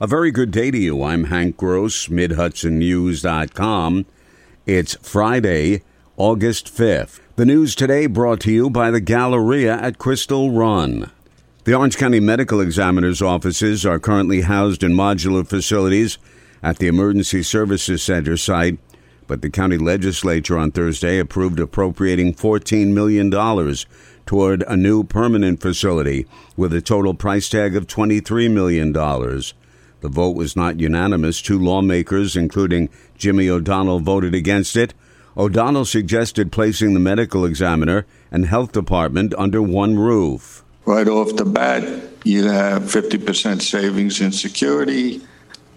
A very good day to you. I'm Hank Gross, MidHudsonNews.com. It's Friday, August 5th. The news today brought to you by the Galleria at Crystal Run. The Orange County Medical Examiner's offices are currently housed in modular facilities at the Emergency Services Center site, but the county legislature on Thursday approved appropriating $14 million toward a new permanent facility with a total price tag of $23 million. The vote was not unanimous. Two lawmakers, including Jimmy O'Donnell, voted against it. O'Donnell suggested placing the medical examiner and health department under one roof. Right off the bat, you have 50% savings in security,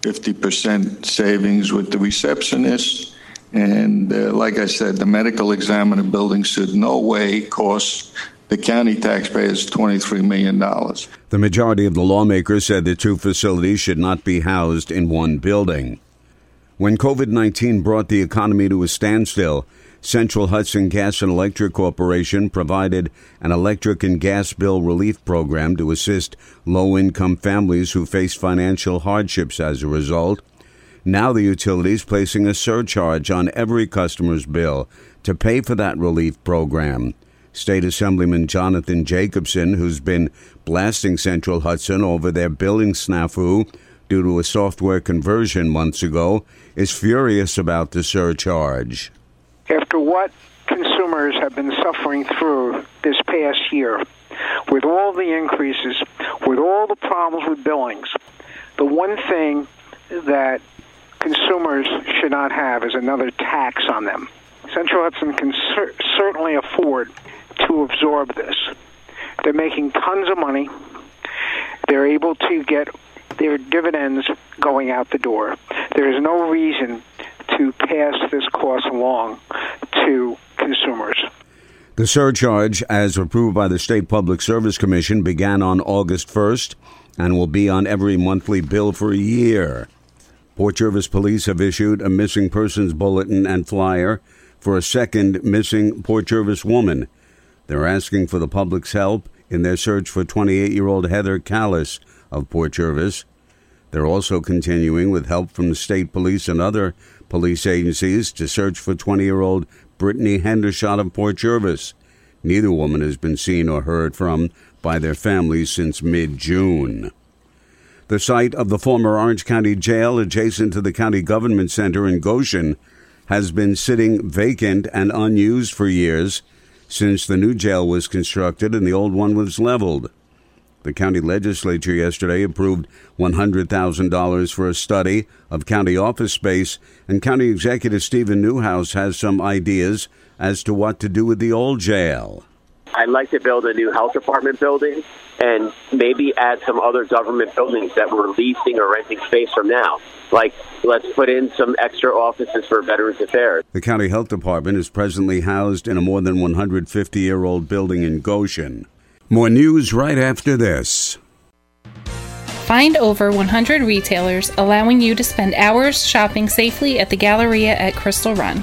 50% savings with the receptionist. And uh, like I said, the medical examiner building should no way cost the county taxpayers $23 million. The majority of the lawmakers said the two facilities should not be housed in one building. When COVID 19 brought the economy to a standstill, Central Hudson Gas and Electric Corporation provided an electric and gas bill relief program to assist low income families who face financial hardships as a result. Now the utility is placing a surcharge on every customer's bill to pay for that relief program. State Assemblyman Jonathan Jacobson, who's been blasting Central Hudson over their billing snafu due to a software conversion months ago, is furious about the surcharge. After what consumers have been suffering through this past year, with all the increases, with all the problems with billings, the one thing that consumers should not have is another tax on them. Central Hudson can cer- certainly afford to absorb this. They're making tons of money. They're able to get their dividends going out the door. There is no reason to pass this cost along to consumers. The surcharge, as approved by the State Public Service Commission, began on August 1st and will be on every monthly bill for a year. Port Jervis police have issued a missing persons bulletin and flyer for a second missing Port Jervis woman. They're asking for the public's help in their search for 28 year old Heather Callis of Port Jervis. They're also continuing with help from the state police and other police agencies to search for 20 year old Brittany Hendershot of Port Jervis. Neither woman has been seen or heard from by their families since mid June. The site of the former Orange County Jail, adjacent to the County Government Center in Goshen, has been sitting vacant and unused for years since the new jail was constructed and the old one was leveled. The county legislature yesterday approved $100,000 for a study of county office space, and County Executive Steven Neuhaus has some ideas as to what to do with the old jail. I'd like to build a new health department building and maybe add some other government buildings that we're leasing or renting space from now. Like, let's put in some extra offices for Veterans Affairs. The county health department is presently housed in a more than 150 year old building in Goshen. More news right after this. Find over 100 retailers allowing you to spend hours shopping safely at the Galleria at Crystal Run.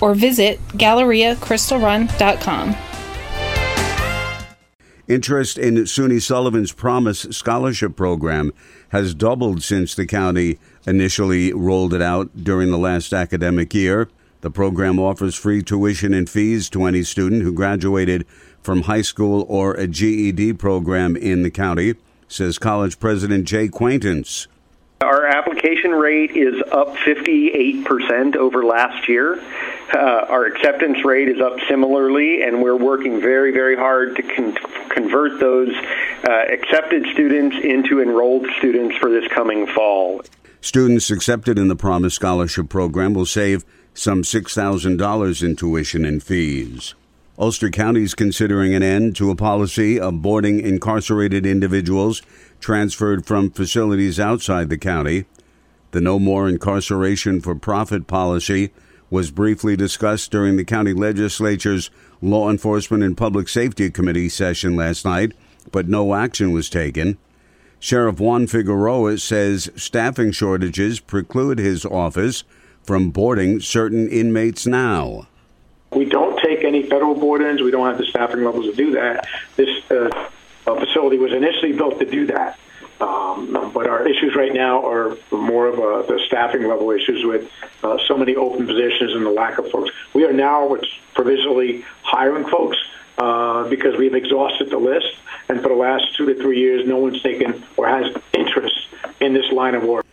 or visit GalleriaCrystalRun.com. Interest in SUNY Sullivan's Promise Scholarship Program has doubled since the county initially rolled it out during the last academic year. The program offers free tuition and fees to any student who graduated from high school or a GED program in the county, says college president Jay Quaintance. Our application rate is up 58% over last year. Uh, our acceptance rate is up similarly, and we're working very, very hard to con- convert those uh, accepted students into enrolled students for this coming fall. Students accepted in the Promise Scholarship Program will save some $6,000 in tuition and fees. Ulster County is considering an end to a policy of boarding incarcerated individuals transferred from facilities outside the county. The no more incarceration for profit policy was briefly discussed during the county legislature's Law Enforcement and Public Safety Committee session last night, but no action was taken. Sheriff Juan Figueroa says staffing shortages preclude his office from boarding certain inmates now. We don't take any federal board-ins. We don't have the staffing levels to do that. This uh, facility was initially built to do that. Um, but our issues right now are more of a, the staffing level issues with uh, so many open positions and the lack of folks. We are now provisionally hiring folks uh, because we've exhausted the list, and for the last two to three years, no one's taken or has interest in this line of work.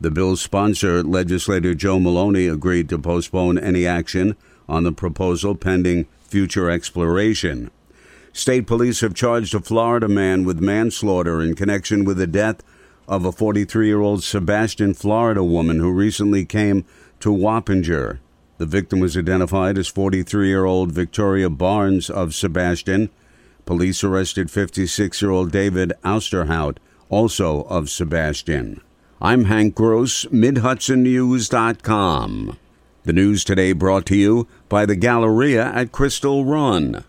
The bill's sponsor, legislator Joe Maloney, agreed to postpone any action on the proposal pending future exploration. State police have charged a Florida man with manslaughter in connection with the death of a 43 year old Sebastian, Florida woman who recently came to Wappinger. The victim was identified as 43 year old Victoria Barnes of Sebastian. Police arrested 56 year old David Austerhout, also of Sebastian. I'm Hank Gross, MidHudsonNews.com. The news today brought to you by the Galleria at Crystal Run.